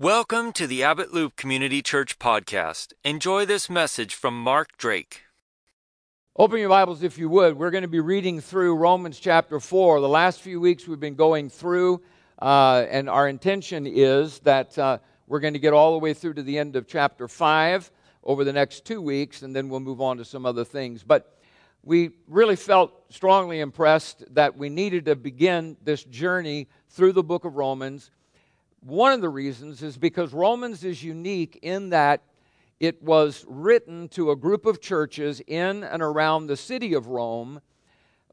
Welcome to the Abbott Loop Community Church podcast. Enjoy this message from Mark Drake. Open your Bibles if you would. We're going to be reading through Romans chapter 4. The last few weeks we've been going through, uh, and our intention is that uh, we're going to get all the way through to the end of chapter 5 over the next two weeks, and then we'll move on to some other things. But we really felt strongly impressed that we needed to begin this journey through the book of Romans one of the reasons is because Romans is unique in that it was written to a group of churches in and around the city of Rome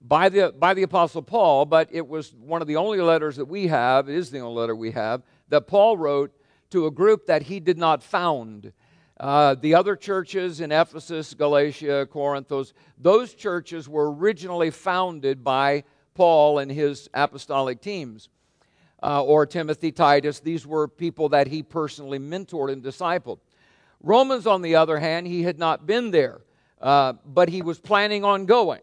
by the, by the Apostle Paul, but it was one of the only letters that we have, it is the only letter we have, that Paul wrote to a group that he did not found. Uh, the other churches in Ephesus, Galatia, Corinth, those, those churches were originally founded by Paul and his apostolic teams uh, or Timothy, Titus. These were people that he personally mentored and discipled. Romans, on the other hand, he had not been there, uh, but he was planning on going.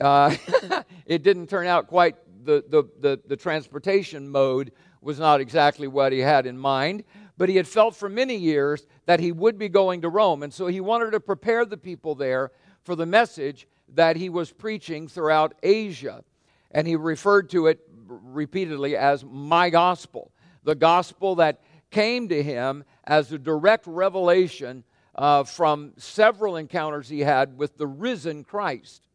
Uh, it didn't turn out quite, the, the, the, the transportation mode was not exactly what he had in mind, but he had felt for many years that he would be going to Rome. And so he wanted to prepare the people there for the message that he was preaching throughout Asia. And he referred to it repeatedly as my gospel, the gospel that came to him as a direct revelation uh, from several encounters he had with the risen Christ.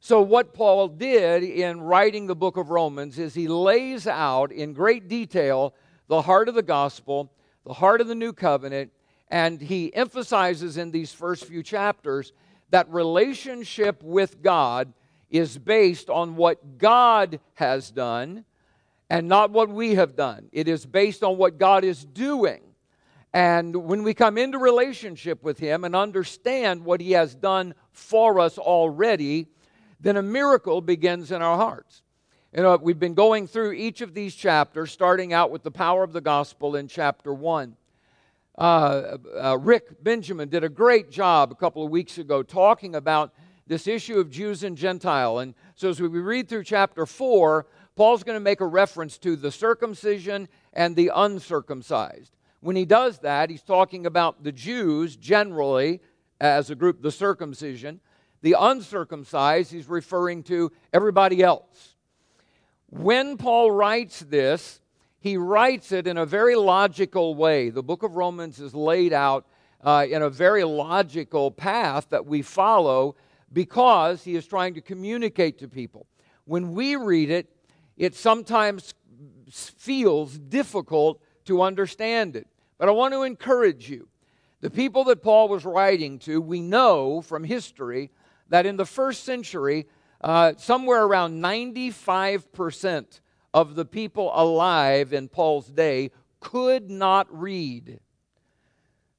So, what Paul did in writing the book of Romans is he lays out in great detail the heart of the gospel, the heart of the new covenant, and he emphasizes in these first few chapters that relationship with God is based on what God has done and not what we have done. It is based on what God is doing. And when we come into relationship with Him and understand what He has done for us already, then a miracle begins in our hearts. You know, we've been going through each of these chapters, starting out with the power of the gospel in chapter 1. Uh, uh, Rick Benjamin did a great job a couple of weeks ago talking about this issue of Jews and Gentile. And so as we read through chapter 4, Paul's going to make a reference to the circumcision and the uncircumcised. When he does that, he's talking about the Jews generally as a group, the circumcision. The uncircumcised, he's referring to everybody else. When Paul writes this, he writes it in a very logical way. The book of Romans is laid out uh, in a very logical path that we follow because he is trying to communicate to people. When we read it, it sometimes feels difficult to understand it. But I want to encourage you. The people that Paul was writing to, we know from history that in the first century, uh, somewhere around 95% of the people alive in Paul's day could not read.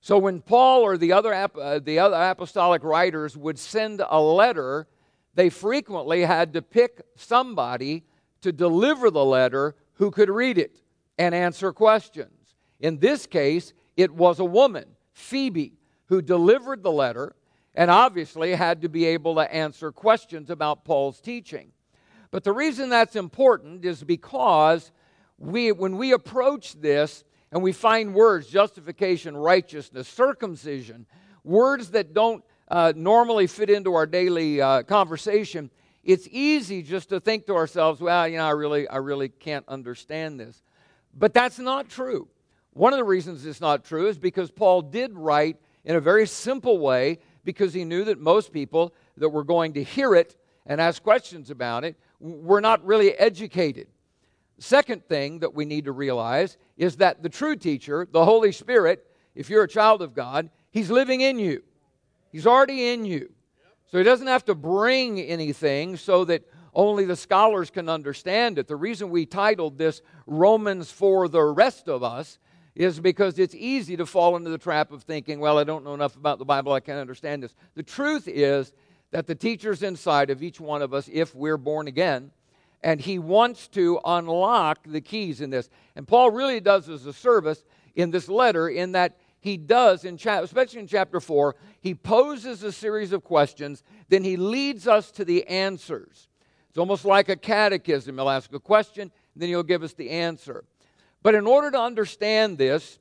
So when Paul or the other, uh, the other apostolic writers would send a letter, they frequently had to pick somebody to deliver the letter who could read it and answer questions. In this case, it was a woman, Phoebe, who delivered the letter and obviously had to be able to answer questions about Paul's teaching. But the reason that's important is because we, when we approach this, and we find words justification, righteousness, circumcision, words that don't uh, normally fit into our daily uh, conversation. It's easy just to think to ourselves, well, you know, I really, I really can't understand this. But that's not true. One of the reasons it's not true is because Paul did write in a very simple way because he knew that most people that were going to hear it and ask questions about it were not really educated. Second thing that we need to realize is that the true teacher, the Holy Spirit, if you're a child of God, He's living in you. He's already in you. So He doesn't have to bring anything so that only the scholars can understand it. The reason we titled this Romans for the rest of us is because it's easy to fall into the trap of thinking, well, I don't know enough about the Bible, I can't understand this. The truth is that the teacher's inside of each one of us, if we're born again, and he wants to unlock the keys in this. And Paul really does us a service in this letter in that he does, in cha- especially in chapter 4, he poses a series of questions, then he leads us to the answers. It's almost like a catechism. He'll ask a question, then he'll give us the answer. But in order to understand this,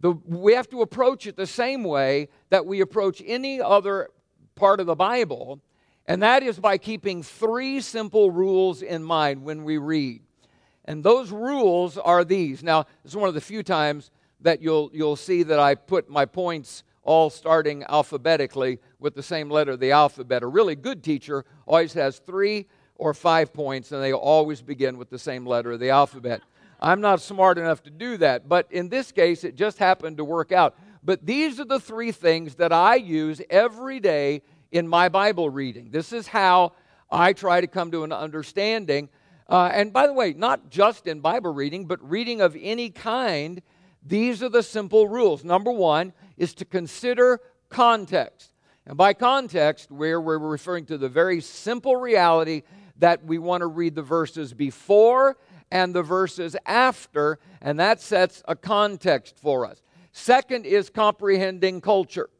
the, we have to approach it the same way that we approach any other part of the Bible, and that is by keeping three simple rules in mind when we read. And those rules are these. Now, this is one of the few times that you'll, you'll see that I put my points all starting alphabetically with the same letter of the alphabet. A really good teacher always has three or five points, and they always begin with the same letter of the alphabet. I'm not smart enough to do that, but in this case, it just happened to work out. But these are the three things that I use every day in my Bible reading. This is how I try to come to an understanding. Uh, and by the way, not just in Bible reading, but reading of any kind, these are the simple rules. Number one is to consider context. And by context, we're referring to the very simple reality that we want to read the verses before and the verses after, and that sets a context for us. Second is comprehending culture.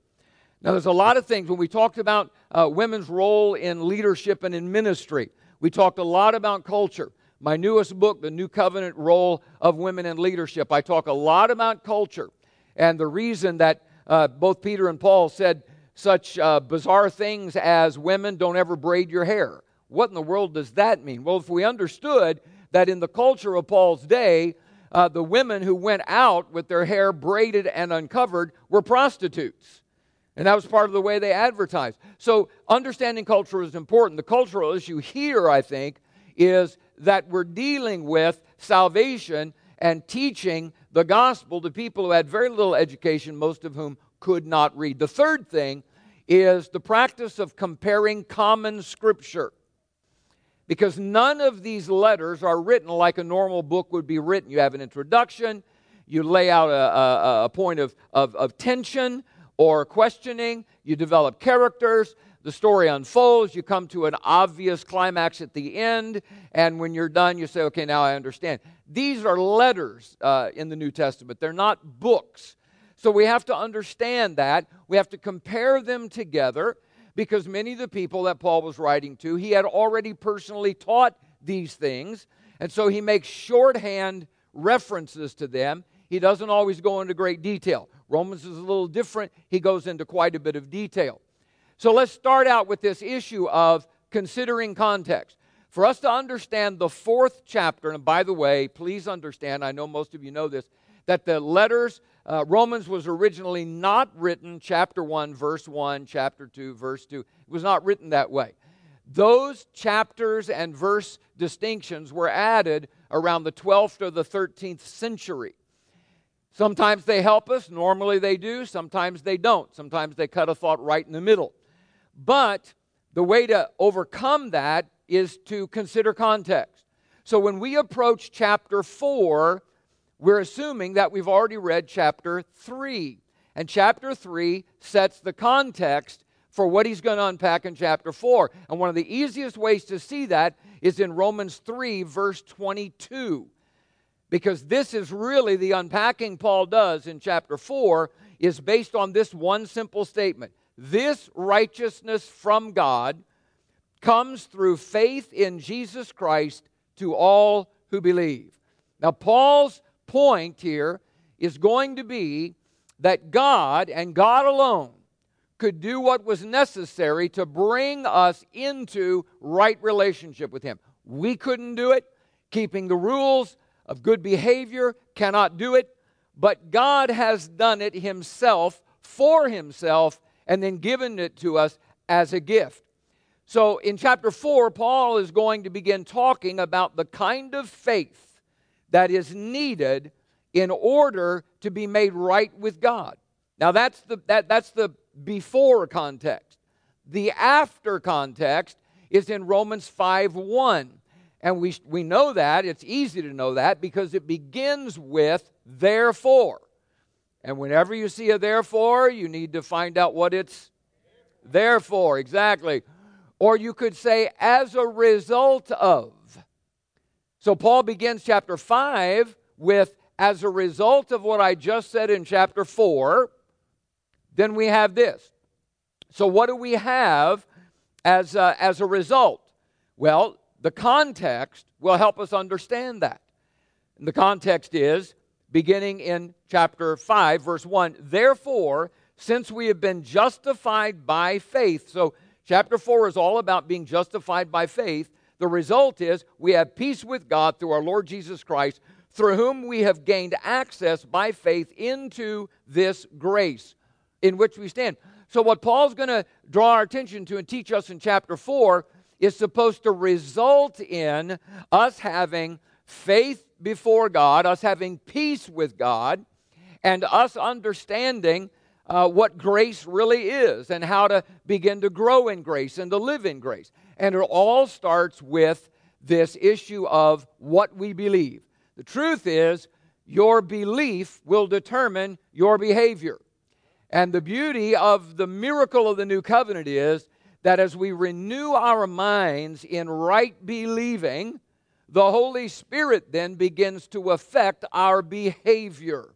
Now, there's a lot of things when we talked about uh, women's role in leadership and in ministry, we talked a lot about culture. My newest book, The New Covenant Role of Women in Leadership, I talk a lot about culture and the reason that uh, both Peter and Paul said such uh, bizarre things as women don't ever braid your hair. What in the world does that mean? Well, if we understood that in the culture of Paul's day, uh, the women who went out with their hair braided and uncovered were prostitutes. And that was part of the way they advertised. So, understanding culture is important. The cultural issue here, I think, is that we're dealing with salvation and teaching the gospel to people who had very little education, most of whom could not read. The third thing is the practice of comparing common scripture because none of these letters are written like a normal book would be written. You have an introduction, you lay out a, a, a point of, of, of tension or questioning, you develop characters, the story unfolds, you come to an obvious climax at the end, and when you're done, you say, okay, now I understand. These are letters uh, in the New Testament, they're not books. So we have to understand that. We have to compare them together because many of the people that Paul was writing to, he had already personally taught these things. And so he makes shorthand references to them. He doesn't always go into great detail. Romans is a little different. He goes into quite a bit of detail. So let's start out with this issue of considering context. For us to understand the fourth chapter, and by the way, please understand, I know most of you know this, that the letters uh, Romans was originally not written chapter 1, verse 1, chapter 2, verse 2. It was not written that way. Those chapters and verse distinctions were added around the 12th or the 13th century. Sometimes they help us, normally they do, sometimes they don't. Sometimes they cut a thought right in the middle. But the way to overcome that is to consider context. So when we approach chapter 4, we're assuming that we've already read chapter 3. And chapter 3 sets the context for what he's going to unpack in chapter 4. And one of the easiest ways to see that is in Romans 3, verse 22. Because this is really the unpacking Paul does in chapter 4 is based on this one simple statement. This righteousness from God comes through faith in Jesus Christ to all who believe. Now, Paul's point here is going to be that God and God alone could do what was necessary to bring us into right relationship with Him. We couldn't do it. Keeping the rules of good behavior cannot do it. But God has done it Himself for Himself and then given it to us as a gift. So in chapter 4, Paul is going to begin talking about the kind of faith that is needed in order to be made right with God. Now, that's the, that, that's the before context. The after context is in Romans 5 1. And we, we know that, it's easy to know that, because it begins with therefore. And whenever you see a therefore, you need to find out what it's there for, exactly. Or you could say, as a result of. So Paul begins chapter 5 with, as a result of what I just said in chapter 4, then we have this. So, what do we have as a, as a result? Well, the context will help us understand that. And the context is beginning in chapter 5, verse 1. Therefore, since we have been justified by faith, so chapter 4 is all about being justified by faith. The result is we have peace with God through our Lord Jesus Christ, through whom we have gained access by faith into this grace in which we stand. So, what Paul's going to draw our attention to and teach us in chapter 4 is supposed to result in us having faith before God, us having peace with God, and us understanding uh, what grace really is and how to begin to grow in grace and to live in grace. And it all starts with this issue of what we believe. The truth is, your belief will determine your behavior. And the beauty of the miracle of the new covenant is that as we renew our minds in right believing, the Holy Spirit then begins to affect our behavior.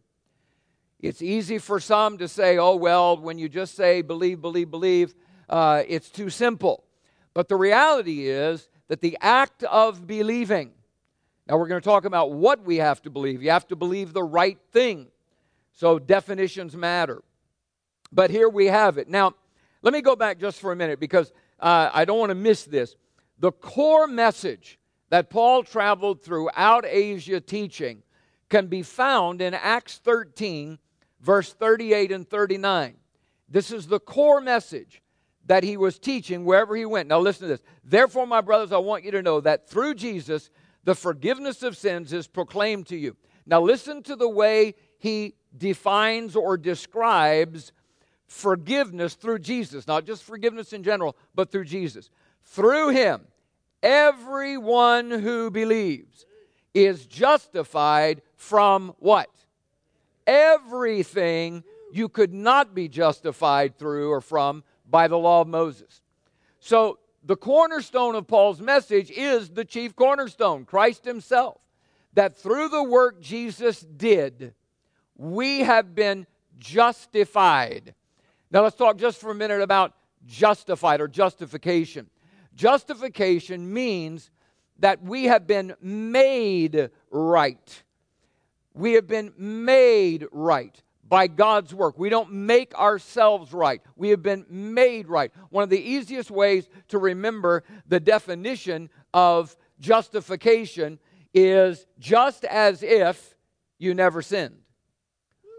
It's easy for some to say, oh, well, when you just say believe, believe, believe, uh, it's too simple. But the reality is that the act of believing, now we're going to talk about what we have to believe. You have to believe the right thing. So definitions matter. But here we have it. Now, let me go back just for a minute because uh, I don't want to miss this. The core message that Paul traveled throughout Asia teaching can be found in Acts 13, verse 38 and 39. This is the core message that he was teaching wherever he went. Now, listen to this. Therefore, my brothers, I want you to know that through Jesus, the forgiveness of sins is proclaimed to you. Now, listen to the way he defines or describes forgiveness through Jesus, not just forgiveness in general, but through Jesus. Through him, everyone who believes is justified from what? Everything you could not be justified through or from by the law of Moses. So, the cornerstone of Paul's message is the chief cornerstone, Christ Himself. That through the work Jesus did, we have been justified. Now let's talk just for a minute about justified or justification. Justification means that we have been made right. We have been made right by God's work. We don't make ourselves right. We have been made right. One of the easiest ways to remember the definition of justification is just as if you never sinned.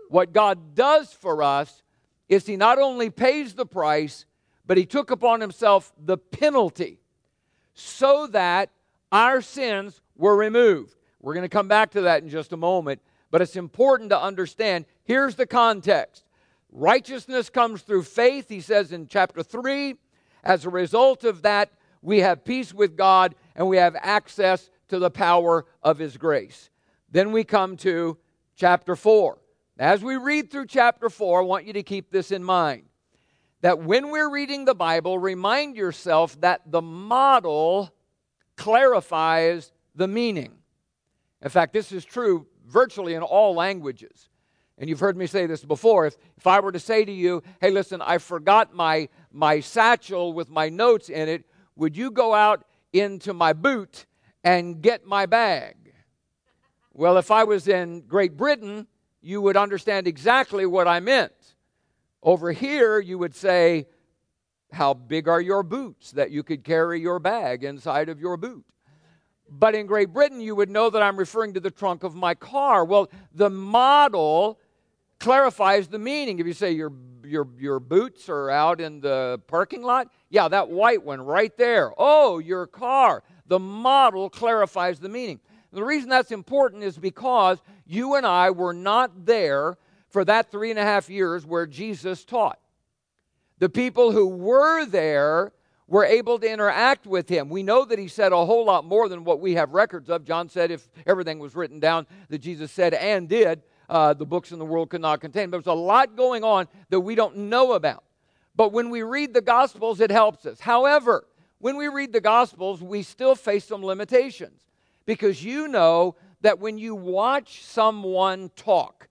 What God does for us is he not only pays the price, but he took upon himself the penalty so that our sins were removed. We're going to come back to that in just a moment, but it's important to understand here's the context. Righteousness comes through faith, he says in chapter 3. As a result of that, we have peace with God and we have access to the power of his grace. Then we come to chapter 4. As we read through chapter 4, I want you to keep this in mind that when we're reading the Bible, remind yourself that the model clarifies the meaning. In fact, this is true virtually in all languages. And you've heard me say this before. If, if I were to say to you, hey, listen, I forgot my, my satchel with my notes in it, would you go out into my boot and get my bag? Well, if I was in Great Britain, you would understand exactly what I meant. Over here, you would say, How big are your boots that you could carry your bag inside of your boot? But in Great Britain, you would know that I'm referring to the trunk of my car. Well, the model clarifies the meaning. If you say your, your, your boots are out in the parking lot, yeah, that white one right there. Oh, your car. The model clarifies the meaning. The reason that's important is because you and I were not there for that three and a half years where Jesus taught. The people who were there were able to interact with him. We know that he said a whole lot more than what we have records of. John said if everything was written down that Jesus said and did, uh, the books in the world could not contain. There's a lot going on that we don't know about. But when we read the Gospels, it helps us. However, when we read the Gospels, we still face some limitations because you know that when you watch someone talk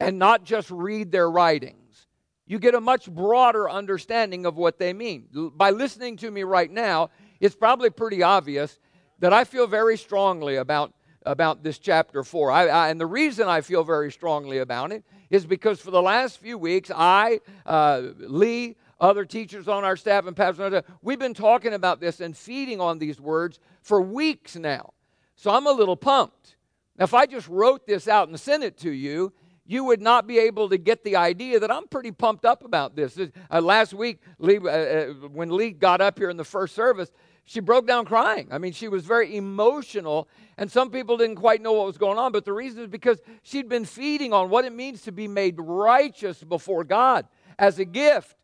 and not just read their writings, you get a much broader understanding of what they mean. By listening to me right now, it's probably pretty obvious that I feel very strongly about about this chapter 4. I, I, and the reason I feel very strongly about it is because for the last few weeks, I, uh, Lee, other teachers on our staff, and pastors, we've been talking about this and feeding on these words for weeks now. So I'm a little pumped. Now, if I just wrote this out and sent it to you, you would not be able to get the idea that I'm pretty pumped up about this. Uh, last week, Lee, uh, uh, when Lee got up here in the first service, she broke down crying. I mean, she was very emotional, and some people didn't quite know what was going on, but the reason is because she'd been feeding on what it means to be made righteous before God as a gift.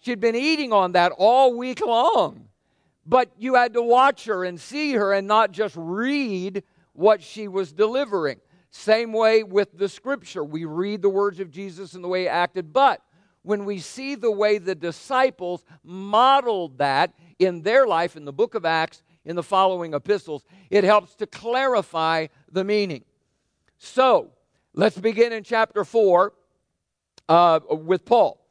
She'd been eating on that all week long. But you had to watch her and see her and not just read what she was delivering. Same way with the scripture. We read the words of Jesus and the way he acted, but when we see the way the disciples modeled that in their life in the book of Acts, in the following epistles, it helps to clarify the meaning. So, let's begin in chapter 4 uh, with Paul.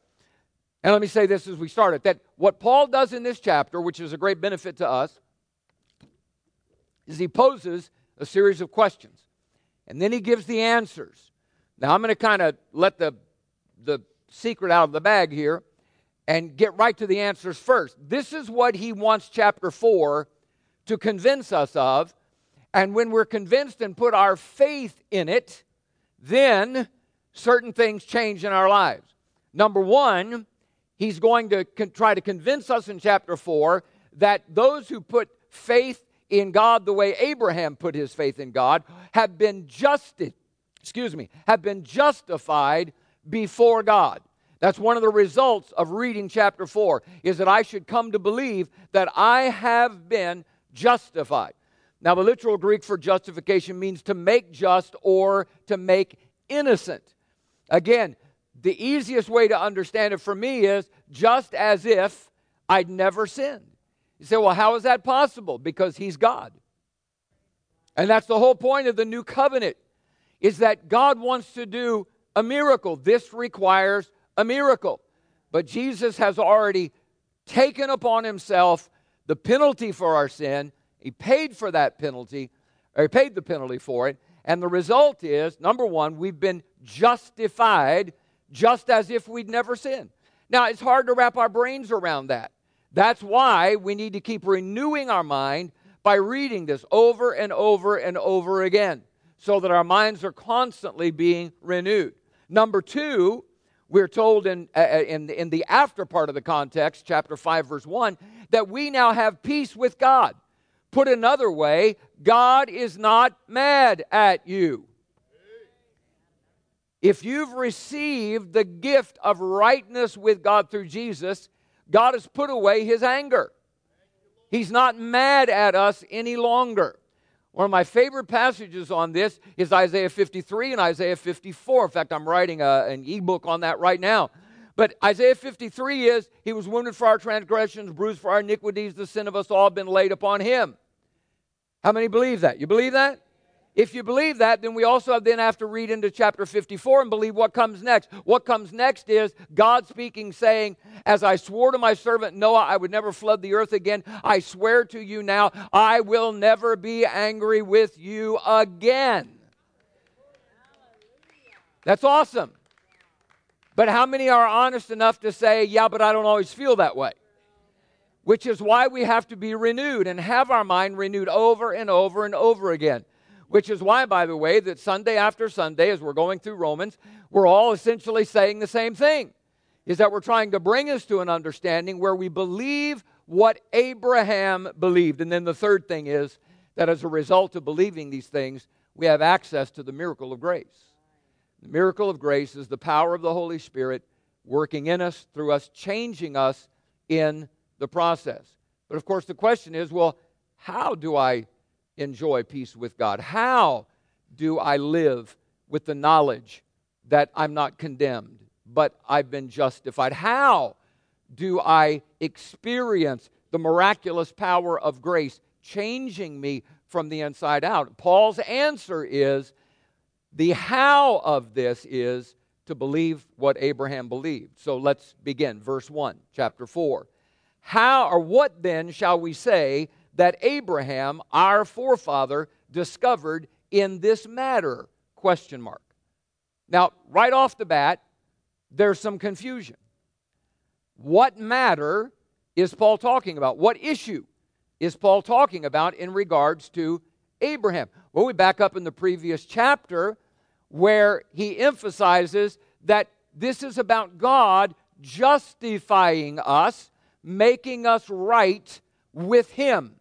And let me say this as we start it that what Paul does in this chapter, which is a great benefit to us, is he poses a series of questions and then he gives the answers. Now, I'm going to kind of let the, the secret out of the bag here and get right to the answers first. This is what he wants chapter 4 to convince us of. And when we're convinced and put our faith in it, then certain things change in our lives. Number one, he's going to con- try to convince us in chapter 4 that those who put faith in God the way Abraham put his faith in God have been justified, excuse me, have been justified before God. That's one of the results of reading chapter 4 is that I should come to believe that I have been justified. Now the literal Greek for justification means to make just or to make innocent. Again, the easiest way to understand it for me is just as if I'd never sinned. You say, well, how is that possible? Because he's God. And that's the whole point of the new covenant is that God wants to do a miracle. This requires a miracle. But Jesus has already taken upon himself the penalty for our sin. He paid for that penalty, or he paid the penalty for it. And the result is number one, we've been justified just as if we'd never sinned. Now, it's hard to wrap our brains around that. That's why we need to keep renewing our mind by reading this over and over and over again so that our minds are constantly being renewed. Number two, we're told in, uh, uh in, in the after part of the context, chapter 5, verse 1, that we now have peace with God. Put another way, God is not mad at you. If you've received the gift of rightness with God through Jesus, God has put away his anger. He's not mad at us any longer. One of my favorite passages on this is Isaiah 53 and Isaiah 54. In fact, I'm writing a, an ebook on that right now. But Isaiah 53 is He was wounded for our transgressions, bruised for our iniquities, the sin of us all been laid upon Him. How many believe that? You believe that? If you believe that, then we also then have to read into chapter 54 and believe what comes next. What comes next is God speaking, saying, As I swore to my servant Noah, I would never flood the earth again. I swear to you now, I will never be angry with you again. That's awesome. But how many are honest enough to say, Yeah, but I don't always feel that way? Which is why we have to be renewed and have our mind renewed over and over and over again. Which is why, by the way, that Sunday after Sunday, as we're going through Romans, we're all essentially saying the same thing is that we're trying to bring us to an understanding where we believe what Abraham believed. And then the third thing is that as a result of believing these things, we have access to the miracle of grace. The miracle of grace is the power of the Holy Spirit working in us, through us, changing us in the process. But of course, the question is well, how do I enjoy peace with God? How do I live with the knowledge that I'm not condemned, but I've been justified? How do I experience the miraculous power of grace changing me from the inside out? Paul's answer is the how of this is to believe what Abraham believed. So let's begin. Verse 1, chapter 4. How or what then shall we say that Abraham, our forefather, discovered in this matter? Question mark. Now, right off the bat, there's some confusion. What matter is Paul talking about? What issue is Paul talking about in regards to Abraham? Well, we back up in the previous chapter where he emphasizes that this is about God justifying us, making us right with Him,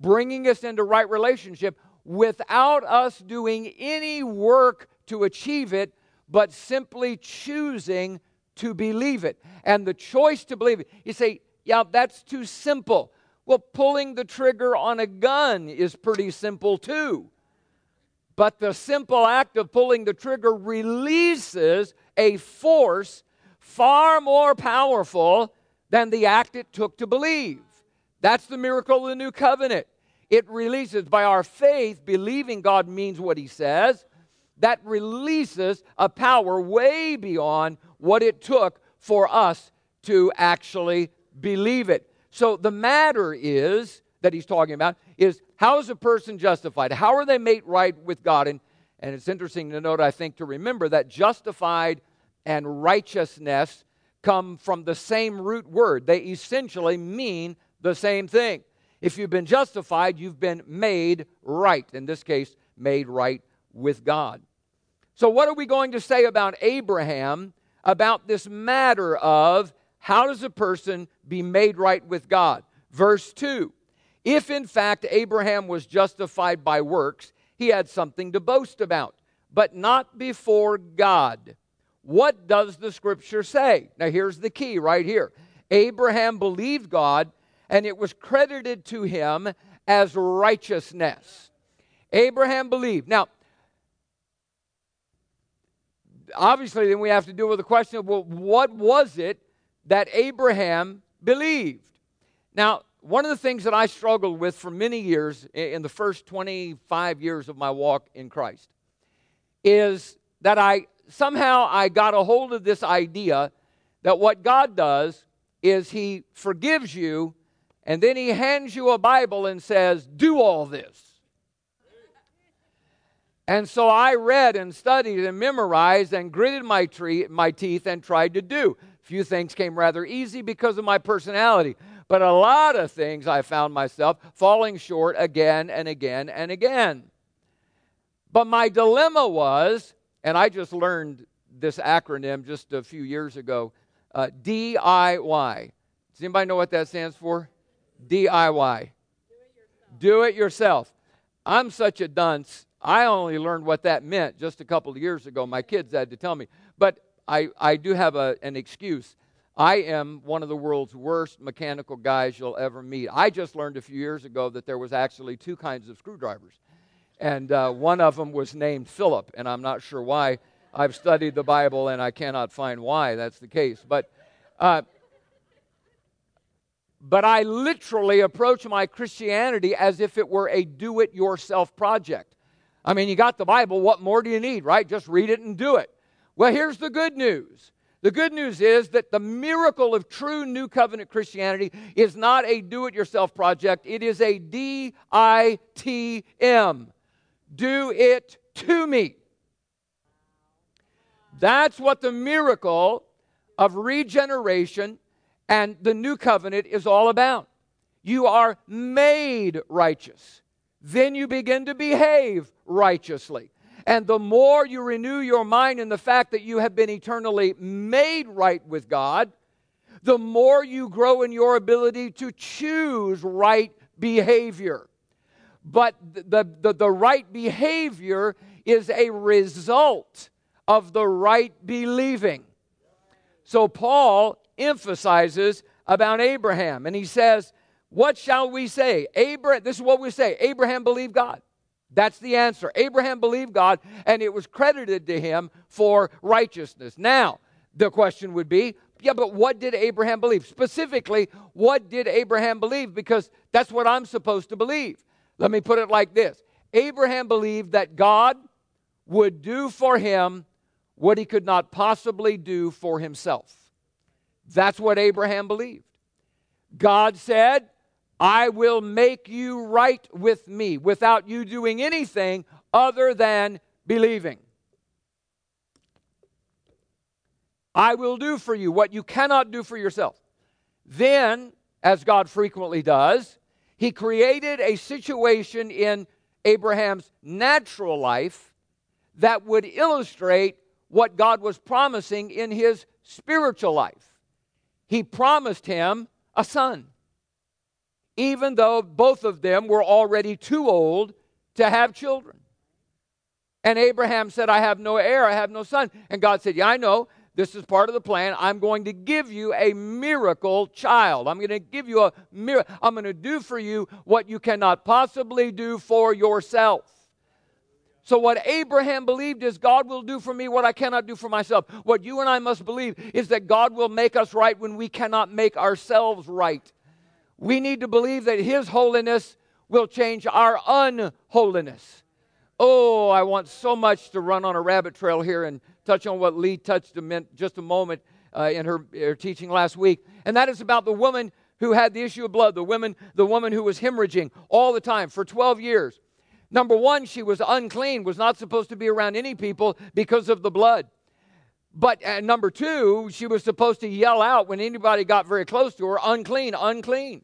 bringing us into right relationship without us doing any work to achieve it, but simply choosing to believe it. And the choice to believe it, you say, yeah, that's too simple. Well, pulling the trigger on a gun is pretty simple too. But the simple act of pulling the trigger releases a force far more powerful than the act it took to believe. That's the miracle of the new covenant. It releases by our faith, believing God means what He says, that releases a power way beyond what it took for us to actually believe it. So the matter is that he's talking about is how is a person justified? How are they made right with God? And, and it's interesting to note, I think, to remember that justified and righteousness come from the same root word. They essentially mean the same thing. If you've been justified, you've been made right. In this case, made right with God. So, what are we going to say about Abraham about this matter of how does a person be made right with God? Verse 2 If in fact Abraham was justified by works, he had something to boast about, but not before God. What does the scripture say? Now, here's the key right here Abraham believed God, and it was credited to him as righteousness. Abraham believed. Now, obviously, then we have to deal with the question of well, what was it that Abraham believed? Now, one of the things that I struggled with for many years in the first 25 years of my walk in Christ is that I somehow I got a hold of this idea that what God does is He forgives you and then He hands you a Bible and says, Do all this. And so I read and studied and memorized and gritted my, tree, my teeth and tried to do. A few things came rather easy because of my personality, but a lot of things I found myself falling short again and again and again. But my dilemma was, and I just learned this acronym just a few years ago uh, DIY. Does anybody know what that stands for? DIY. Do it yourself. I'm such a dunce I only learned what that meant just a couple of years ago. My kids had to tell me. But I, I do have a, an excuse. I am one of the world's worst mechanical guys you'll ever meet. I just learned a few years ago that there was actually two kinds of screwdrivers. And uh, one of them was named Philip, and I'm not sure why. I've studied the Bible and I cannot find why that's the case. But, uh, but I literally approach my Christianity as if it were a do it yourself project. I mean, you got the Bible. What more do you need, right? Just read it and do it. Well, here's the good news. The good news is that the miracle of true New Covenant Christianity is not a do it yourself project, it is a D I T M. Do it to me. That's what the miracle of regeneration and the new covenant is all about. You are made righteous then you begin to behave righteously. And the more you renew your mind in the fact that you have been eternally made right with God, the more you grow in your ability to choose right behavior. But the, the, the right behavior is a result of the right believing. So Paul emphasizes about Abraham, and he says, what shall we say? Abraham, this is what we say Abraham believed God. That's the answer. Abraham believed God, and it was credited to him for righteousness. Now, the question would be yeah, but what did Abraham believe? Specifically, what did Abraham believe? Because that's what I'm supposed to believe. Let me put it like this Abraham believed that God would do for him what he could not possibly do for himself. That's what Abraham believed. God said, I will make you right with me without you doing anything other than believing. I will do for you what you cannot do for yourself. Then, as God frequently does, he created a situation in Abraham's natural life that would illustrate what God was promising in his spiritual life. He promised him a son, even though both of them were already too old to have children. And Abraham said, I have no heir, I have no son. And God said, Yeah, I know. This is part of the plan. I'm going to give you a miracle child. I'm going to give you a miracle. I'm going to do for you what you cannot possibly do for yourself. So, what Abraham believed is God will do for me what I cannot do for myself. What you and I must believe is that God will make us right when we cannot make ourselves right. We need to believe that His holiness will change our unholiness. Oh, I want so much to run on a rabbit trail here and touch on what Lee touched a just a moment uh, in her, her teaching last week, and that is about the woman who had the issue of blood, the woman, the woman who was hemorrhaging all the time for 12 years. Number one, she was unclean, was not supposed to be around any people because of the blood. But uh, number two, she was supposed to yell out when anybody got very close to her, unclean, unclean.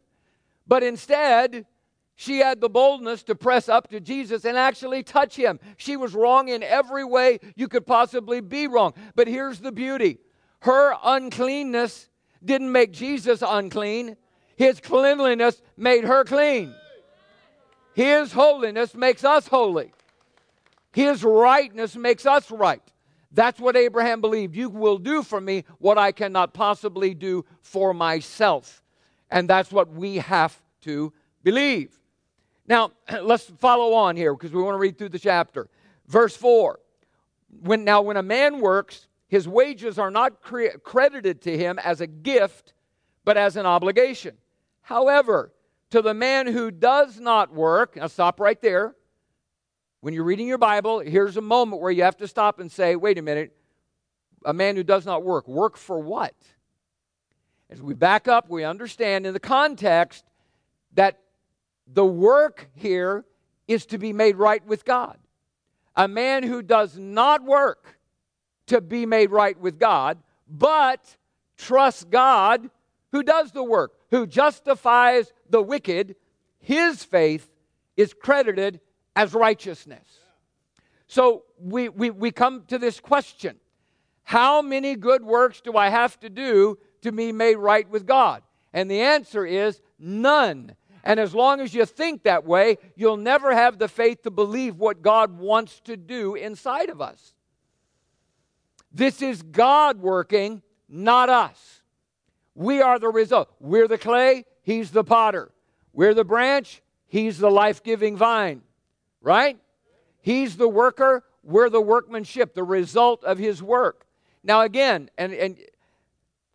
But instead, she had the boldness to press up to Jesus and actually touch him. She was wrong in every way you could possibly be wrong. But here's the beauty her uncleanness didn't make Jesus unclean, his cleanliness made her clean. His holiness makes us holy. His rightness makes us right. That's what Abraham believed. You will do for me what I cannot possibly do for myself. And that's what we have to believe. Now, let's follow on here because we want to read through the chapter. Verse 4. When, now, when a man works, his wages are not cre- credited to him as a gift, but as an obligation. However, to the man who does not work, now stop right there. When you're reading your Bible, here's a moment where you have to stop and say, wait a minute, a man who does not work, work for what? As we back up, we understand in the context that the work here is to be made right with God. A man who does not work to be made right with God, but trusts God who does the work, who justifies the wicked, his faith is credited as righteousness. So we, we, we come to this question How many good works do I have to do to be made right with God? And the answer is none. And as long as you think that way, you'll never have the faith to believe what God wants to do inside of us. This is God working, not us. We are the result. We're the clay, He's the potter. We're the branch, He's the life giving vine. Right? He's the worker, we're the workmanship, the result of His work. Now, again, and, and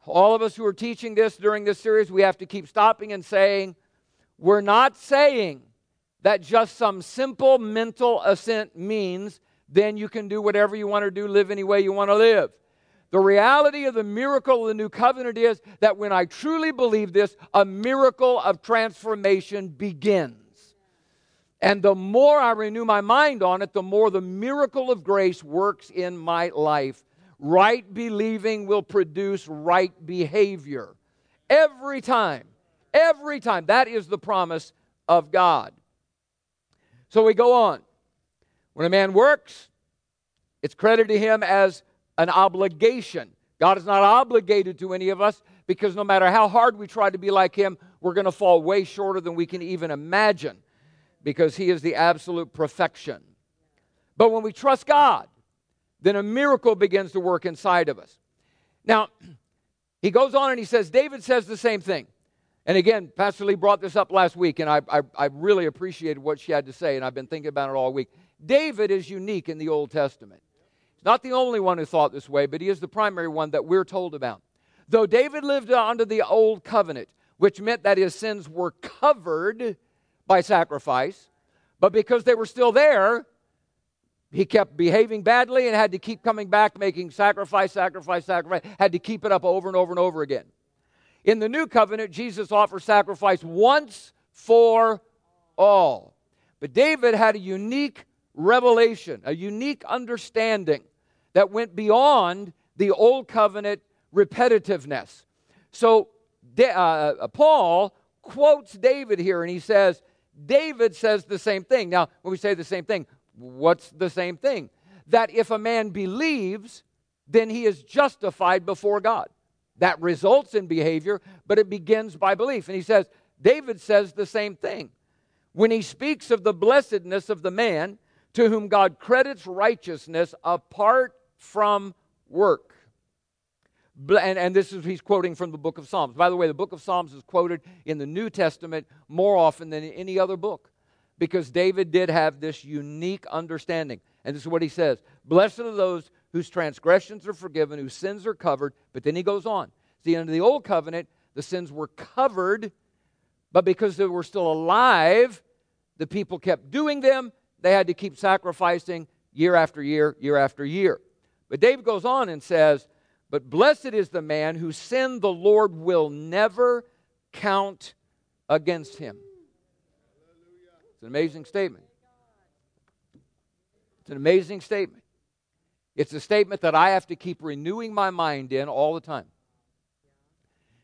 all of us who are teaching this during this series, we have to keep stopping and saying, we're not saying that just some simple mental assent means then you can do whatever you want to do, live any way you want to live. The reality of the miracle of the new covenant is that when I truly believe this, a miracle of transformation begins. And the more I renew my mind on it, the more the miracle of grace works in my life. Right believing will produce right behavior every time. Every time. That is the promise of God. So we go on. When a man works, it's credited to him as an obligation. God is not obligated to any of us because no matter how hard we try to be like him, we're going to fall way shorter than we can even imagine because he is the absolute perfection. But when we trust God, then a miracle begins to work inside of us. Now, he goes on and he says, David says the same thing. And again, Pastor Lee brought this up last week, and I, I, I, really appreciated what she had to say, and I've been thinking about it all week. David is unique in the Old Testament. He's not the only one who thought this way, but he is the primary one that we're told about. Though David lived under the Old Covenant, which meant that his sins were covered by sacrifice, but because they were still there, he kept behaving badly and had to keep coming back, making sacrifice, sacrifice, sacrifice, had to keep it up over and over and over again. In the new covenant, Jesus offers sacrifice once for all. But David had a unique revelation, a unique understanding that went beyond the old covenant repetitiveness. So uh, uh, Paul quotes David here and he says, David says the same thing. Now, when we say the same thing, what's the same thing? That if a man believes, then he is justified before God. That results in behavior, but it begins by belief. And he says, David says the same thing. When he speaks of the blessedness of the man to whom God credits righteousness apart from work. And, and, this is, he's quoting from the book of Psalms. By the way, the book of Psalms is quoted in the New Testament more often than any other book because David did have this unique understanding. And this is what he says Blessed are those whose transgressions are forgiven, whose sins are covered. But then he goes on. See, under the old covenant, the sins were covered, but because they were still alive, the people kept doing them. They had to keep sacrificing year after year, year after year. But David goes on and says, But blessed is the man whose sin the Lord will never count against him. It's an amazing statement. It's an amazing statement. It's a statement that I have to keep renewing my mind in all the time.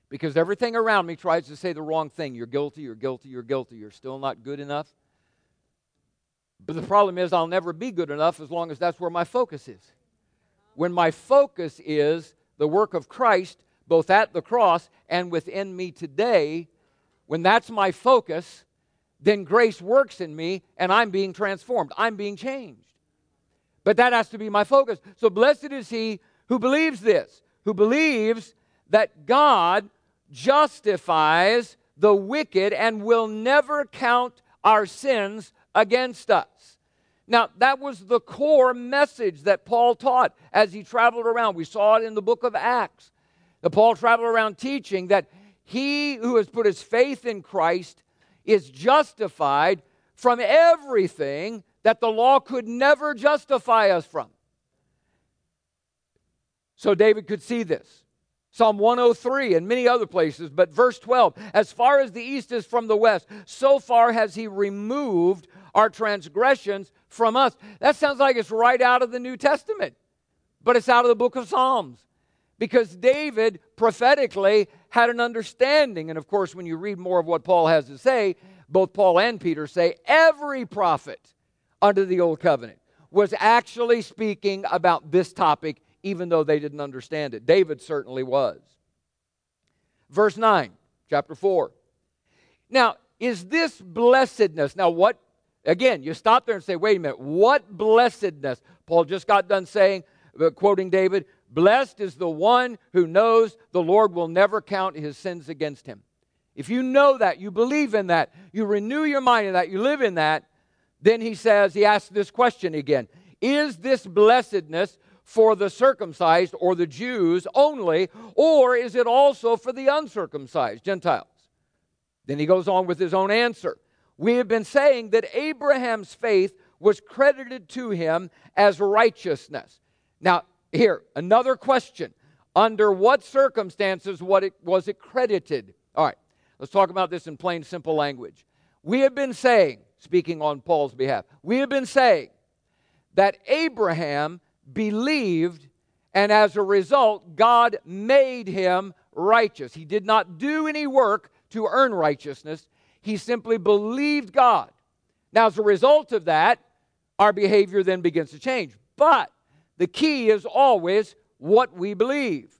Because everything around me tries to say the wrong thing. You're guilty, you're guilty, you're guilty, you're still not good enough. But the problem is, I'll never be good enough as long as that's where my focus is. When my focus is the work of Christ, both at the cross and within me today, when that's my focus, then grace works in me and I'm being transformed. I'm being changed. But that has to be my focus. So blessed is he who believes this, who believes that God justifies the wicked and will never count our sins against us. Now, that was the core message that Paul taught as he traveled around. We saw it in the book of Acts. The Paul traveled around teaching that he who has put his faith in Christ is justified from everything that the law could never justify us from. So David could see this. Psalm 103 and many other places, but verse 12 As far as the east is from the west, so far has he removed our transgressions from us. That sounds like it's right out of the New Testament, but it's out of the book of Psalms. Because David prophetically had an understanding. And of course, when you read more of what Paul has to say, both Paul and Peter say every prophet under the old covenant was actually speaking about this topic, even though they didn't understand it. David certainly was. Verse 9, chapter 4. Now, is this blessedness? Now, what, again, you stop there and say, wait a minute, what blessedness? Paul just got done saying, uh, quoting David, blessed is the one who knows the Lord will never count his sins against him. If you know that, you believe in that, you renew your mind in that, you live in that, then he says, he asks this question again Is this blessedness for the circumcised or the Jews only, or is it also for the uncircumcised, Gentiles? Then he goes on with his own answer. We have been saying that Abraham's faith was credited to him as righteousness. Now, here, another question. Under what circumstances was it credited? All right, let's talk about this in plain, simple language. We have been saying speaking on Paul's behalf. We have been saying that Abraham believed, and as a result, God made him righteous. He did not do any work to earn righteousness, he simply believed God. Now, as a result of that, our behavior then begins to change. But the key is always what we believe.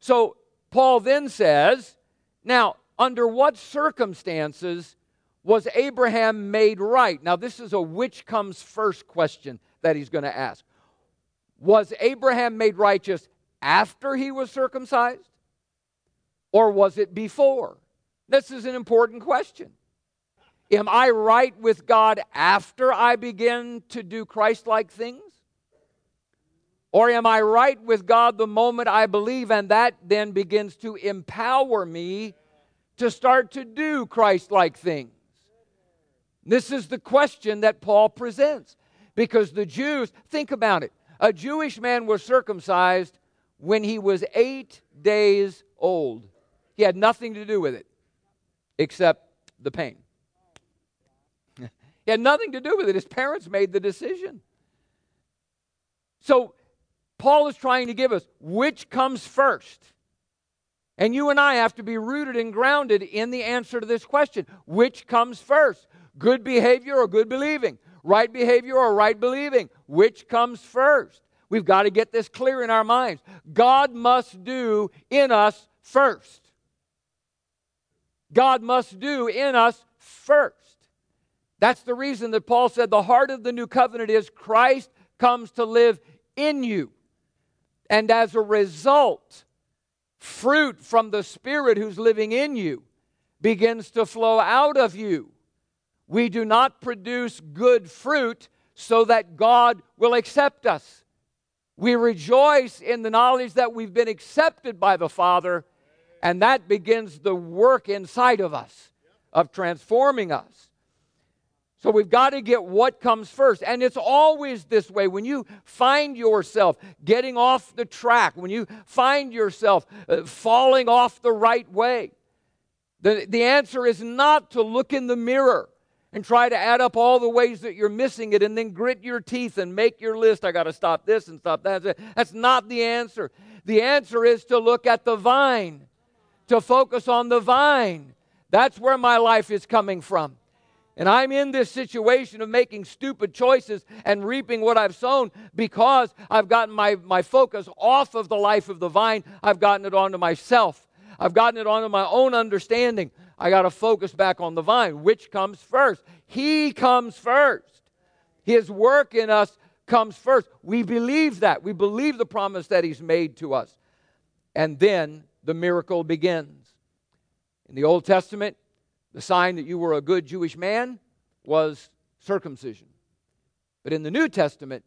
So, Paul then says, now, under what circumstances was Abraham made right? Now, this is a which comes first question that he's going to ask. Was Abraham made righteous after he was circumcised? Or was it before? This is an important question. Am I right with God after I begin to do Christ like things? Or am I right with God the moment I believe, and that then begins to empower me to start to do Christ like things? This is the question that Paul presents. Because the Jews, think about it. A Jewish man was circumcised when he was eight days old. He had nothing to do with it except the pain. He had nothing to do with it. His parents made the decision. So, Paul is trying to give us which comes first. And you and I have to be rooted and grounded in the answer to this question which comes first? Good behavior or good believing? Right behavior or right believing? Which comes first? We've got to get this clear in our minds. God must do in us first. God must do in us first. That's the reason that Paul said the heart of the new covenant is Christ comes to live in you. And as a result, fruit from the Spirit who's living in you begins to flow out of you. We do not produce good fruit so that God will accept us. We rejoice in the knowledge that we've been accepted by the Father, and that begins the work inside of us of transforming us. So we've got to get what comes first. And it's always this way. When you find yourself getting off the track, when you find yourself uh, falling off the right way, the, the answer is not to look in the mirror and try to add up all the ways that you're missing it and then grit your teeth and make your list. I got to stop this and stop that. That's not the answer. The answer is to look at the vine, to focus on the vine. That's where my life is coming from. And I'm in this situation of making stupid choices and reaping what I've sown because I've gotten my, my focus off of the life of the vine. I've gotten it onto myself. I've gotten it onto my own understanding. I got to focus back on the vine. Which comes first? He comes first. His work in us comes first. We believe that. We believe the promise that He's made to us. And then the miracle begins. In the Old Testament, the sign that you were a good Jewish man was circumcision. But in the New Testament,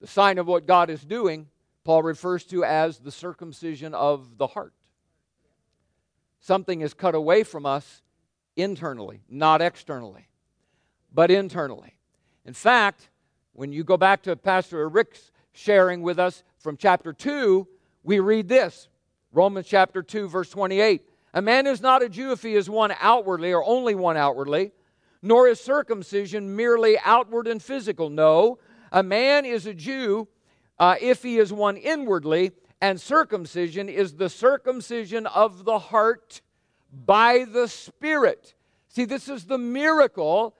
the sign of what God is doing, Paul refers to as the circumcision of the heart. Something is cut away from us internally, not externally, but internally. In fact, when you go back to Pastor Rick's sharing with us from chapter 2, we read this Romans chapter 2, verse 28. A man is not a Jew if he is one outwardly or only one outwardly, nor is circumcision merely outward and physical. No, a man is a Jew uh, if he is one inwardly, and circumcision is the circumcision of the heart by the Spirit. See, this is the miracle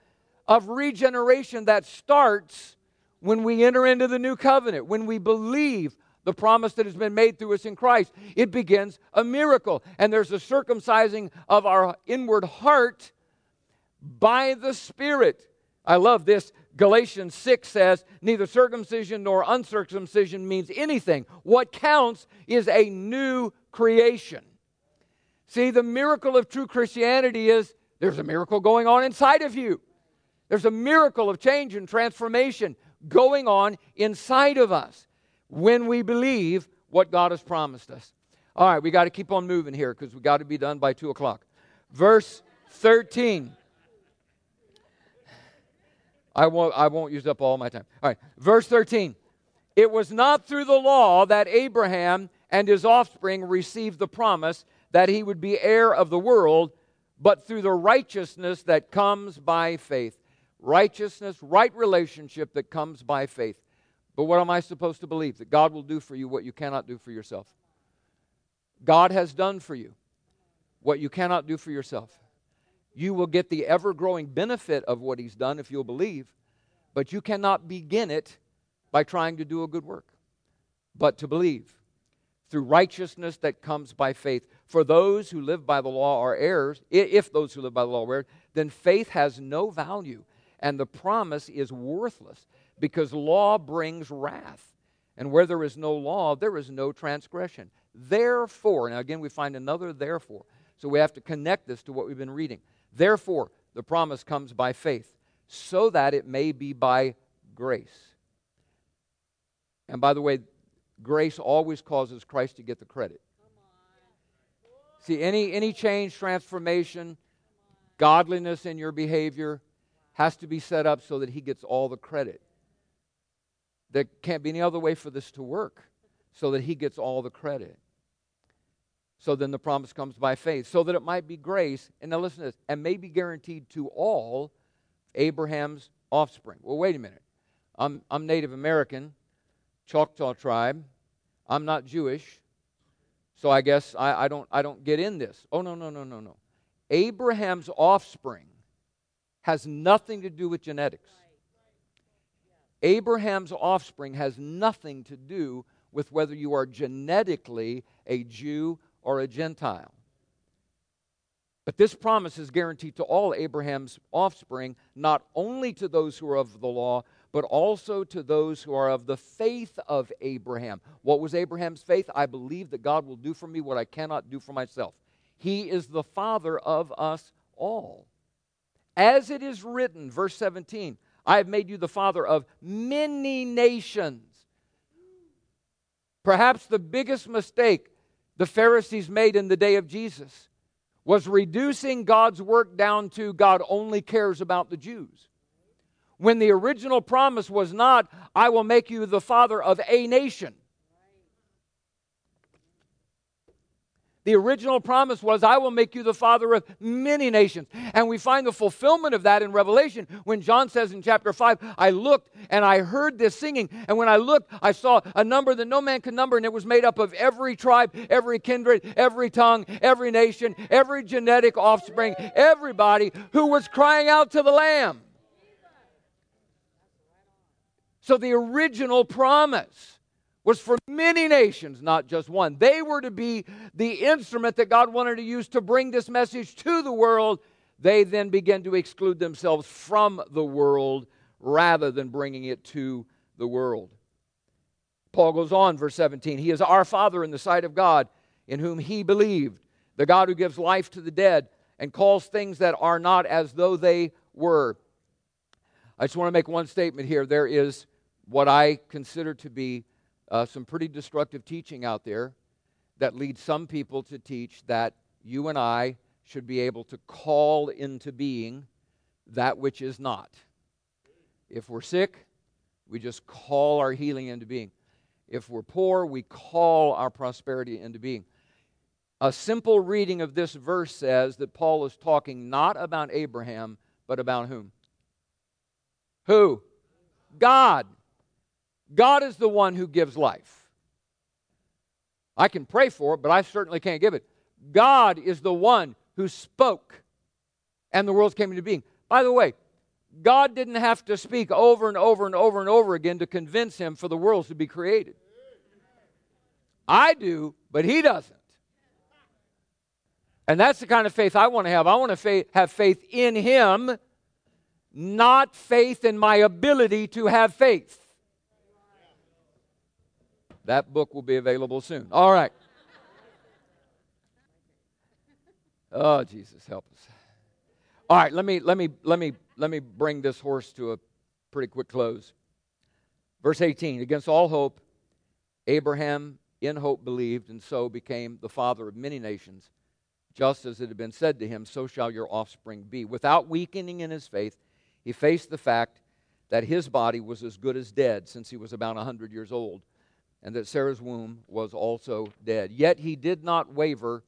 of regeneration that starts when we enter into the new covenant, when we believe the promise that has been made through us in Christ, it begins a miracle. And there's a circumcising of our inward heart by the Spirit. I love this. Galatians 6 says, Neither circumcision nor uncircumcision means anything. What counts is a new creation. See, the miracle of true Christianity is there's a miracle going on inside of you. There's a miracle of change and transformation going on inside of us when we believe what God has promised us. All right, we got to keep on moving here because we got to be done by 2 o'clock. Verse 13. I won't, I won't use up all my time. All right, verse 13. It was not through the law that Abraham and his offspring received the promise that he would be heir of the world, but through the righteousness that comes by faith. Righteousness, right relationship that comes by faith. But what am I supposed to believe? That God will do for you what you cannot do for yourself. God has done for you what you cannot do for yourself. You will get the ever growing benefit of what He's done if you'll believe, but you cannot begin it by trying to do a good work, but to believe through righteousness that comes by faith. For those who live by the law are heirs, if those who live by the law are heirs, then faith has no value and the promise is worthless because law brings wrath. And where there is no law, there is no transgression. Therefore, now again, we find another therefore. So we have to connect this to what we've been reading. Therefore, the promise comes by faith, so that it may be by grace. And by the way, grace always causes Christ to get the credit. See, any, any change, transformation, godliness in your behavior has to be set up so that he gets all the credit. There can't be any other way for this to work so that he gets all the credit. So then the promise comes by faith, so that it might be grace, and now listen to this, and may be guaranteed to all Abraham's offspring. Well, wait a minute. I'm, I'm Native American, Choctaw tribe. I'm not Jewish. So I guess I, I, don't, I don't get in this. Oh, no, no, no, no, no. Abraham's offspring has nothing to do with genetics. Abraham's offspring has nothing to do with whether you are genetically a Jew or a Gentile. But this promise is guaranteed to all Abraham's offspring, not only to those who are of the law, but also to those who are of the faith of Abraham. What was Abraham's faith? I believe that God will do for me what I cannot do for myself. He is the father of us all. As it is written, verse 17, I have made you the father of many nations. Perhaps the biggest mistake the Pharisees made in the day of Jesus was reducing God's work down to God only cares about the Jews. When the original promise was not, I will make you the father of a nation. The original promise was, I will make you the father of many nations. And we find the fulfillment of that in Revelation when John says in chapter 5, I looked and I heard this singing. And when I looked, I saw a number that no man could number, and it was made up of every tribe, every kindred, every tongue, every nation, every genetic offspring, everybody who was crying out to the Lamb. So the original promise was for many nations, not just one. They were to be the instrument that God wanted to use to bring this message to the world. They then began to exclude themselves from the world rather than bringing it to the world. Paul goes on, verse 17 He is our Father in the sight of God, in whom He believed, the God who gives life to the dead and calls things that are not as though they were. I just want to make one statement here. There is what I consider to be uh, some pretty destructive teaching out there that leads some people to teach that you and I should be able to call into being that which is not. If we're sick, we just call our healing into being. If we're poor, we call our prosperity into being. A simple reading of this verse says that Paul is talking not about Abraham, but about whom? Who? God. God is the one who gives life. I can pray for it, but I certainly can't give it. God is the one who spoke, and the worlds came into being. By the way, God didn't have to speak over and over and over and over again to convince him for the worlds to be created. I do, but he doesn't. And that's the kind of faith I want to have. I want to have faith in him, not faith in my ability to have faith. That book will be available soon. All right. Oh, Jesus, help us. All right, let me let me let me let me bring this horse to a pretty quick close. Verse 18, against all hope, Abraham in hope believed, and so became the father of many nations. Just as it had been said to him, so shall your offspring be. Without weakening in his faith, he faced the fact that his body was as good as dead since he was about a 100 years old and that Sarah's womb was also dead. Yet he did not waver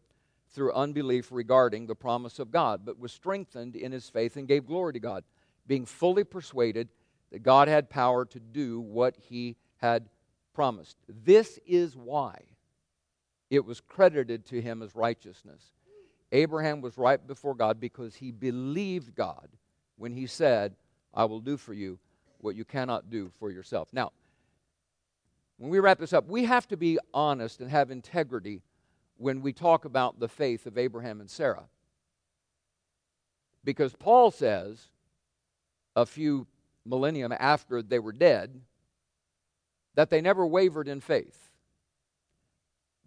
through unbelief regarding the promise of God, but was strengthened in his faith and gave glory to God, being fully persuaded that God had power to do what he had promised. This is why it was credited to him as righteousness. Abraham was right before God because he believed God when he said, I will do for you what you cannot do for yourself. Now, when we wrap this up, we have to be honest and have integrity when we talk about the faith of Abraham and Sarah. Because Paul says, a few millennium after they were dead, that they never wavered in faith.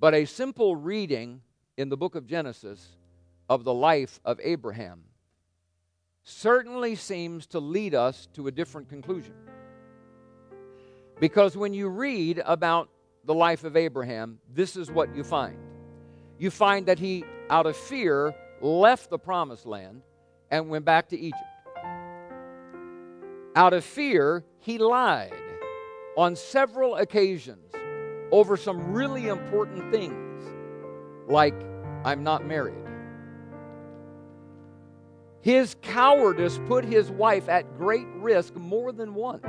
But a simple reading in the book of Genesis of the life of Abraham certainly seems to lead us to a different conclusion. Because when you read about the life of Abraham, this is what you find. You find that he, out of fear, left the promised land and went back to Egypt. Out of fear, he lied on several occasions over some really important things, like, I'm not married. His cowardice put his wife at great risk more than once,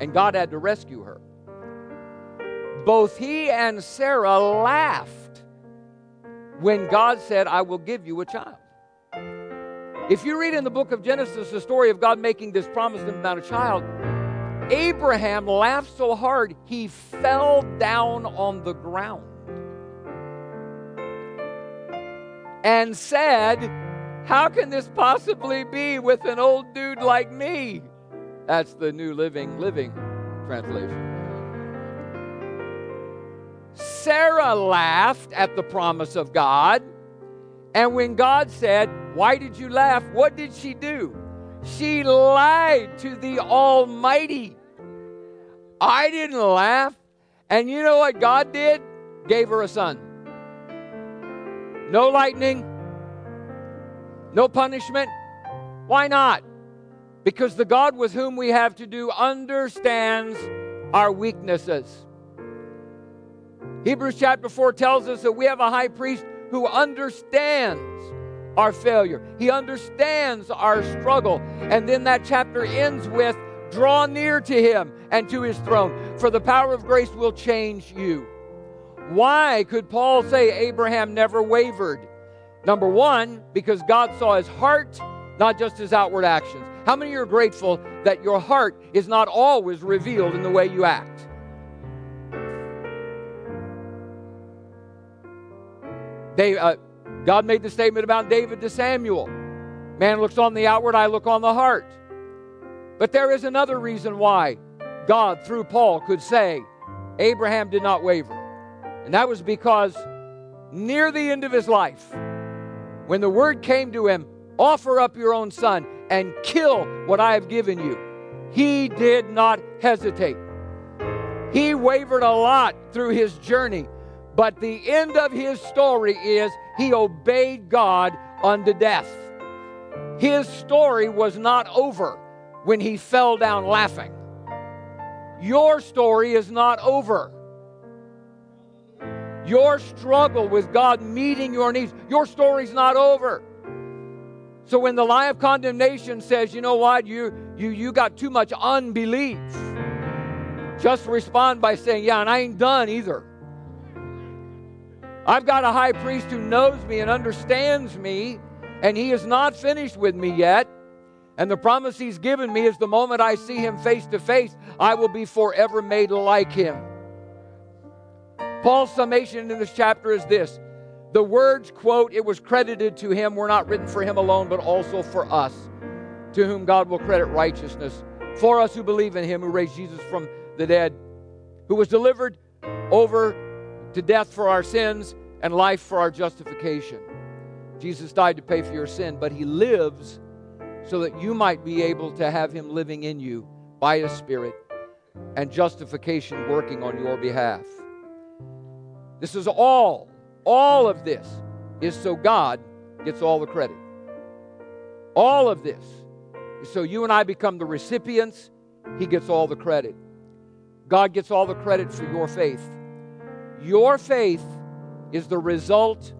and God had to rescue her. Both he and Sarah laughed when God said, I will give you a child. If you read in the book of Genesis the story of God making this promise about a child, Abraham laughed so hard he fell down on the ground and said, How can this possibly be with an old dude like me? That's the New Living Living translation. Sarah laughed at the promise of God and when God said, Why did you laugh? What did she do? She lied to the Almighty. I didn't laugh. And you know what God did? Gave her a son. No lightning, no punishment. Why not? Because the God with whom we have to do understands our weaknesses. Hebrews chapter 4 tells us that we have a high priest who understands our failure. He understands our struggle. And then that chapter ends with draw near to him and to his throne, for the power of grace will change you. Why could Paul say Abraham never wavered? Number one, because God saw his heart, not just his outward actions. How many are grateful that your heart is not always revealed in the way you act? They, uh, God made the statement about David to Samuel Man looks on the outward, I look on the heart. But there is another reason why God, through Paul, could say Abraham did not waver. And that was because near the end of his life, when the word came to him, offer up your own son and kill what I have given you, he did not hesitate. He wavered a lot through his journey but the end of his story is he obeyed God unto death. His story was not over when he fell down laughing. Your story is not over. Your struggle with God meeting your needs, your story's not over. So when the lie of condemnation says, you know what, you you you got too much unbelief, just respond by saying, Yeah, and I ain't done either. I've got a high priest who knows me and understands me, and he is not finished with me yet. And the promise he's given me is the moment I see him face to face, I will be forever made like him. Paul's summation in this chapter is this the words, quote, it was credited to him, were not written for him alone, but also for us, to whom God will credit righteousness. For us who believe in him who raised Jesus from the dead, who was delivered over to death for our sins and life for our justification. Jesus died to pay for your sin, but he lives so that you might be able to have him living in you by his Spirit and justification working on your behalf. This is all, all of this is so God gets all the credit. All of this is so you and I become the recipients, he gets all the credit. God gets all the credit for your faith. Your faith is the result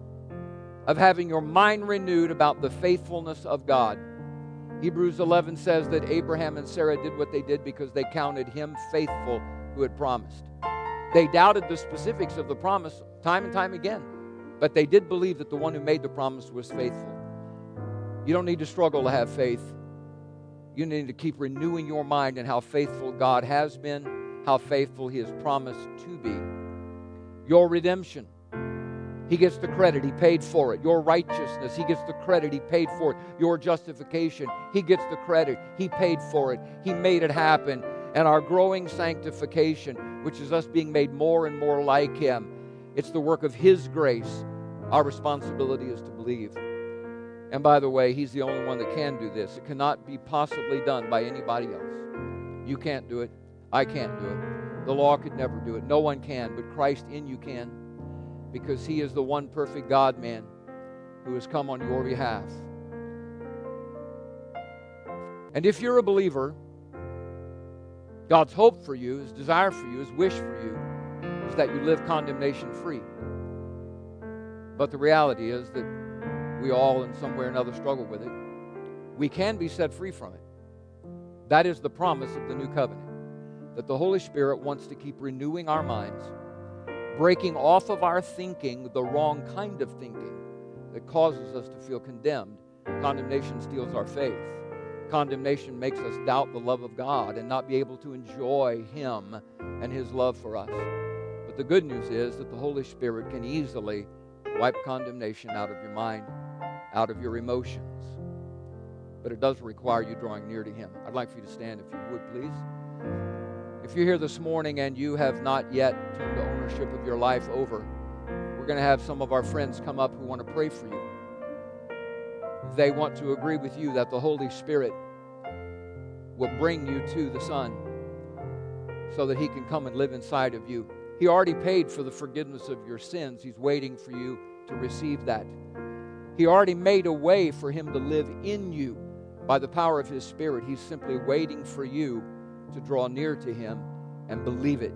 of having your mind renewed about the faithfulness of God. Hebrews 11 says that Abraham and Sarah did what they did because they counted him faithful who had promised. They doubted the specifics of the promise time and time again, but they did believe that the one who made the promise was faithful. You don't need to struggle to have faith. You need to keep renewing your mind in how faithful God has been, how faithful He has promised to be. Your redemption he gets the credit. He paid for it. Your righteousness, He gets the credit. He paid for it. Your justification, He gets the credit. He paid for it. He made it happen. And our growing sanctification, which is us being made more and more like Him, it's the work of His grace. Our responsibility is to believe. And by the way, He's the only one that can do this. It cannot be possibly done by anybody else. You can't do it. I can't do it. The law could never do it. No one can, but Christ in you can because He is the one perfect God man who has come on your behalf. And if you're a believer, God's hope for you, His desire for you, His wish for you is that you live condemnation free. But the reality is that we all, in some way or another, struggle with it. we can be set free from it. That is the promise of the new covenant. That the Holy Spirit wants to keep renewing our minds, breaking off of our thinking the wrong kind of thinking that causes us to feel condemned. Condemnation steals our faith. Condemnation makes us doubt the love of God and not be able to enjoy Him and His love for us. But the good news is that the Holy Spirit can easily wipe condemnation out of your mind, out of your emotions. But it does require you drawing near to Him. I'd like for you to stand if you would, please. If you're here this morning and you have not yet turned the ownership of your life over, we're going to have some of our friends come up who want to pray for you. They want to agree with you that the Holy Spirit will bring you to the Son so that He can come and live inside of you. He already paid for the forgiveness of your sins. He's waiting for you to receive that. He already made a way for Him to live in you by the power of His Spirit. He's simply waiting for you to draw near to Him and believe it,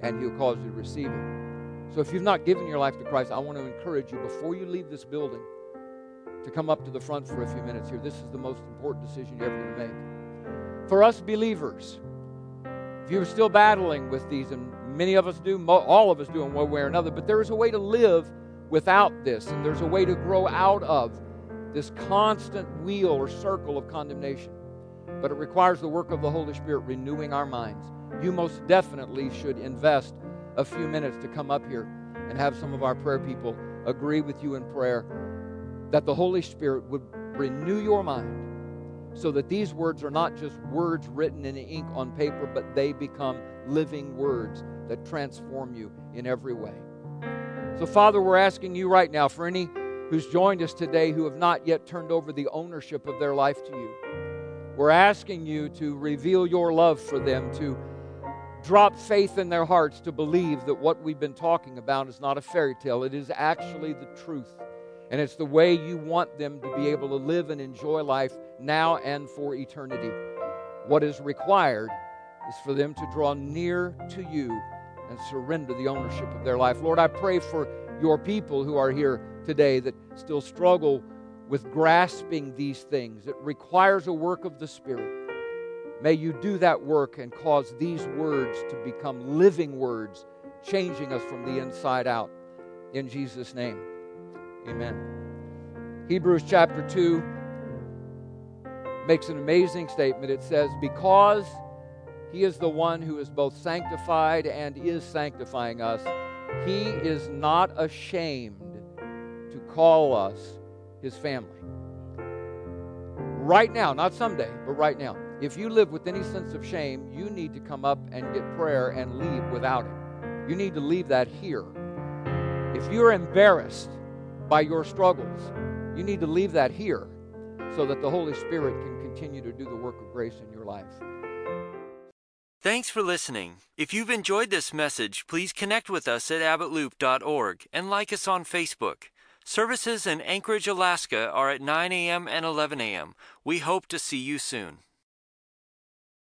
and He'll cause you to receive it. So if you've not given your life to Christ, I want to encourage you before you leave this building to come up to the front for a few minutes here. This is the most important decision you're ever going to make. For us believers, if you're still battling with these, and many of us do, all of us do in one way or another, but there is a way to live without this, and there's a way to grow out of this constant wheel or circle of condemnation. But it requires the work of the Holy Spirit renewing our minds. You most definitely should invest a few minutes to come up here and have some of our prayer people agree with you in prayer that the Holy Spirit would renew your mind so that these words are not just words written in ink on paper, but they become living words that transform you in every way. So, Father, we're asking you right now for any who's joined us today who have not yet turned over the ownership of their life to you. We're asking you to reveal your love for them, to drop faith in their hearts to believe that what we've been talking about is not a fairy tale, it is actually the truth. And it's the way you want them to be able to live and enjoy life now and for eternity. What is required is for them to draw near to you and surrender the ownership of their life. Lord, I pray for your people who are here today that still struggle with grasping these things. It requires a work of the Spirit. May you do that work and cause these words to become living words, changing us from the inside out. In Jesus' name. Amen. Hebrews chapter 2 makes an amazing statement. It says, Because he is the one who is both sanctified and is sanctifying us, he is not ashamed to call us his family. Right now, not someday, but right now. If you live with any sense of shame, you need to come up and get prayer and leave without it. You need to leave that here. If you're embarrassed by your struggles. You need to leave that here so that the Holy Spirit can continue to do the work of grace in your life. Thanks for listening. If you've enjoyed this message, please connect with us at abbotloop.org and like us on Facebook. Services in Anchorage, Alaska are at 9 a.m. and 11 a.m. We hope to see you soon.